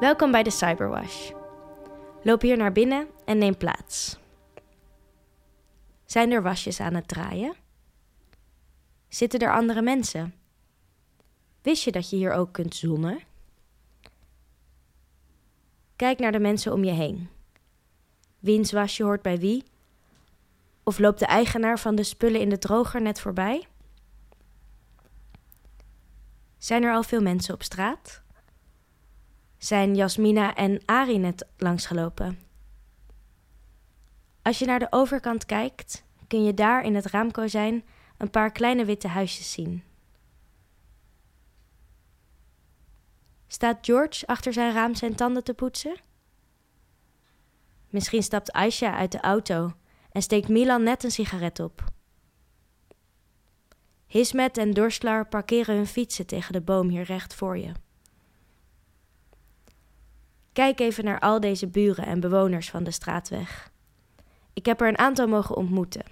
Welkom bij de Cyberwash. Loop hier naar binnen en neem plaats. Zijn er wasjes aan het draaien? Zitten er andere mensen? Wist je dat je hier ook kunt zonnen? Kijk naar de mensen om je heen. Wiens wasje hoort bij wie? Of loopt de eigenaar van de spullen in de droger net voorbij? Zijn er al veel mensen op straat? Zijn Jasmina en Ari net langsgelopen? Als je naar de overkant kijkt, kun je daar in het raamkozijn een paar kleine witte huisjes zien. Staat George achter zijn raam zijn tanden te poetsen? Misschien stapt Aisha uit de auto en steekt Milan net een sigaret op. Hismet en Dorslaar parkeren hun fietsen tegen de boom hier recht voor je. Kijk even naar al deze buren en bewoners van de straatweg. Ik heb er een aantal mogen ontmoeten,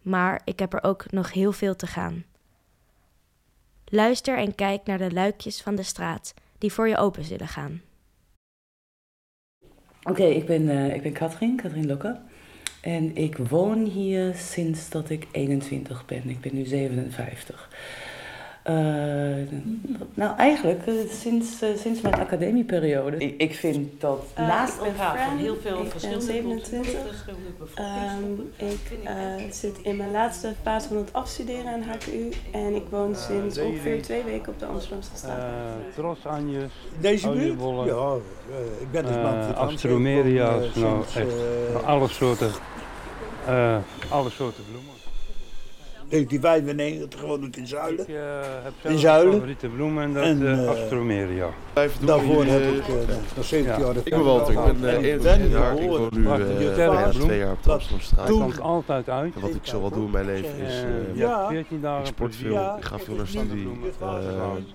maar ik heb er ook nog heel veel te gaan. Luister en kijk naar de luikjes van de straat die voor je open zullen gaan. Oké, ik ben, uh, ik ben Katrien, Katrien Lokke. En ik woon hier sinds dat ik 21 ben. Ik ben nu 57. Uh, nou, eigenlijk uh, sinds, uh, sinds mijn academieperiode. Ik, ik vind dat naast elkaar van heel veel verschillende 27. Um, ik zit in mijn laatste fase van het afstuderen aan HKU en ik woon sinds ongeveer twee weken op de Amsterdamse straat. Tros, Anjes, Deze buurt? Ja, ik ben dus uh, Astromeria's, nou echt alle soorten, alle soorten bloemen. 1995 gewoon het in Zuilen. Ik uh, heb zelf in Zuilen. favoriete bloemen en dat en, uh, Astromeria. Daarvoor heb ik uh, nog 70 jaar... Ik ben Walter, ik ben 21 jaar. Ik woon nu twee jaar op de Amsterdamstraat. Komt altijd uit. Wat ik zo wel doe in mijn leven is... ja, 14 dagen ik sport veel, ik ga veel naar studie.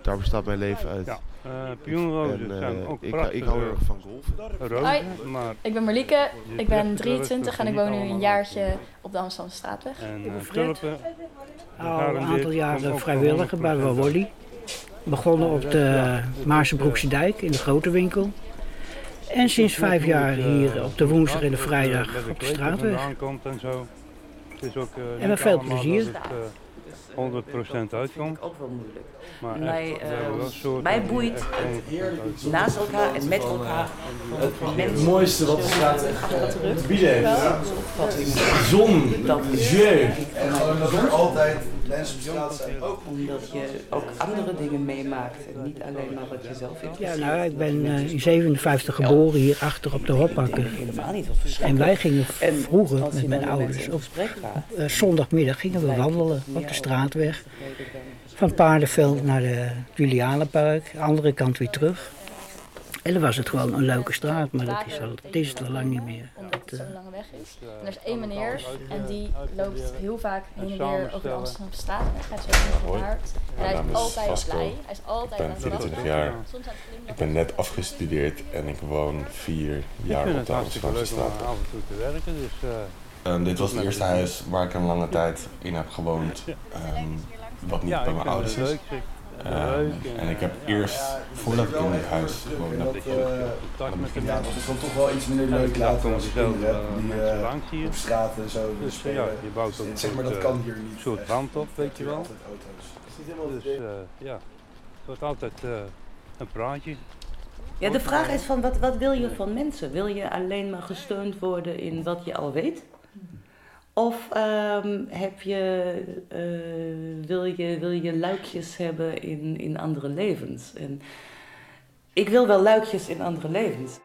Daar bestaat mijn leven uit. Uh, pioenrozen zijn ook ik, ik hou heel erg van golf. Hoi, ik ben Marlieke, ik ben 23 en ik woon nu een jaartje op de Amsterdamse straatweg. En uh, tulpen. Al een aantal jaren vrijwilliger bij Wawolly. Begonnen op de Maarsebroekse dijk in de grote winkel. En sinds vijf jaar hier op de woensdag en de vrijdag op de straatweg. En met veel plezier. 100% uitkomt. ook wel moeilijk. Maar mij, uh, mij boeit het naast elkaar en met elkaar. Het mooiste wat de straat te bieden heeft. Zon, jeu. En dat er altijd mensen op straat zijn. Ook omdat je ook andere dingen meemaakt en niet alleen maar wat je zelf vindt. Ja, nou, ik ben uh, in 57 geboren hier achter op de Hoppakker. En wij gingen vroeger met mijn ouders op uh, zondagmiddag gingen we wandelen op de straatweg. Van Paardenveld naar de Julianenpark, andere kant weer terug. En was het gewoon een leuke straat, maar dat is, al, dat is het al lang niet meer. Omdat het zo'n lange weg is. En er is één meneer en die loopt heel vaak heen en weer over de Amsterdamse straat. Hij gaat zo hard. En hij is altijd blij. Hij is altijd aan het 24 jaar. Ik ben net afgestudeerd en ik woon vier jaar op de Amsterdamse straat. Um, dit was het eerste huis waar ik een lange tijd in heb gewoond. Um, wat niet bij mijn ouders is. Um, en ik heb eerst, voordat ik in dit huis woonde, heb Ja, dat is dan toch wel iets minder leuk later als kinderen die uh, op straat en zo dus, spelen. Ja, je bouwt ook zeg maar, dat kan hier niet. Een soort brand op, weet je wel. Dus uh, ja, het wordt altijd uh, een praatje. Ja, de vraag is van wat, wat wil je van mensen? Wil je alleen maar gesteund worden in wat je al weet? Of um, heb je, uh, wil, je, wil je luikjes hebben in, in andere levens? En ik wil wel luikjes in andere levens.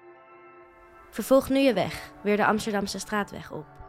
Vervolg nu je weg, weer de Amsterdamse straatweg op.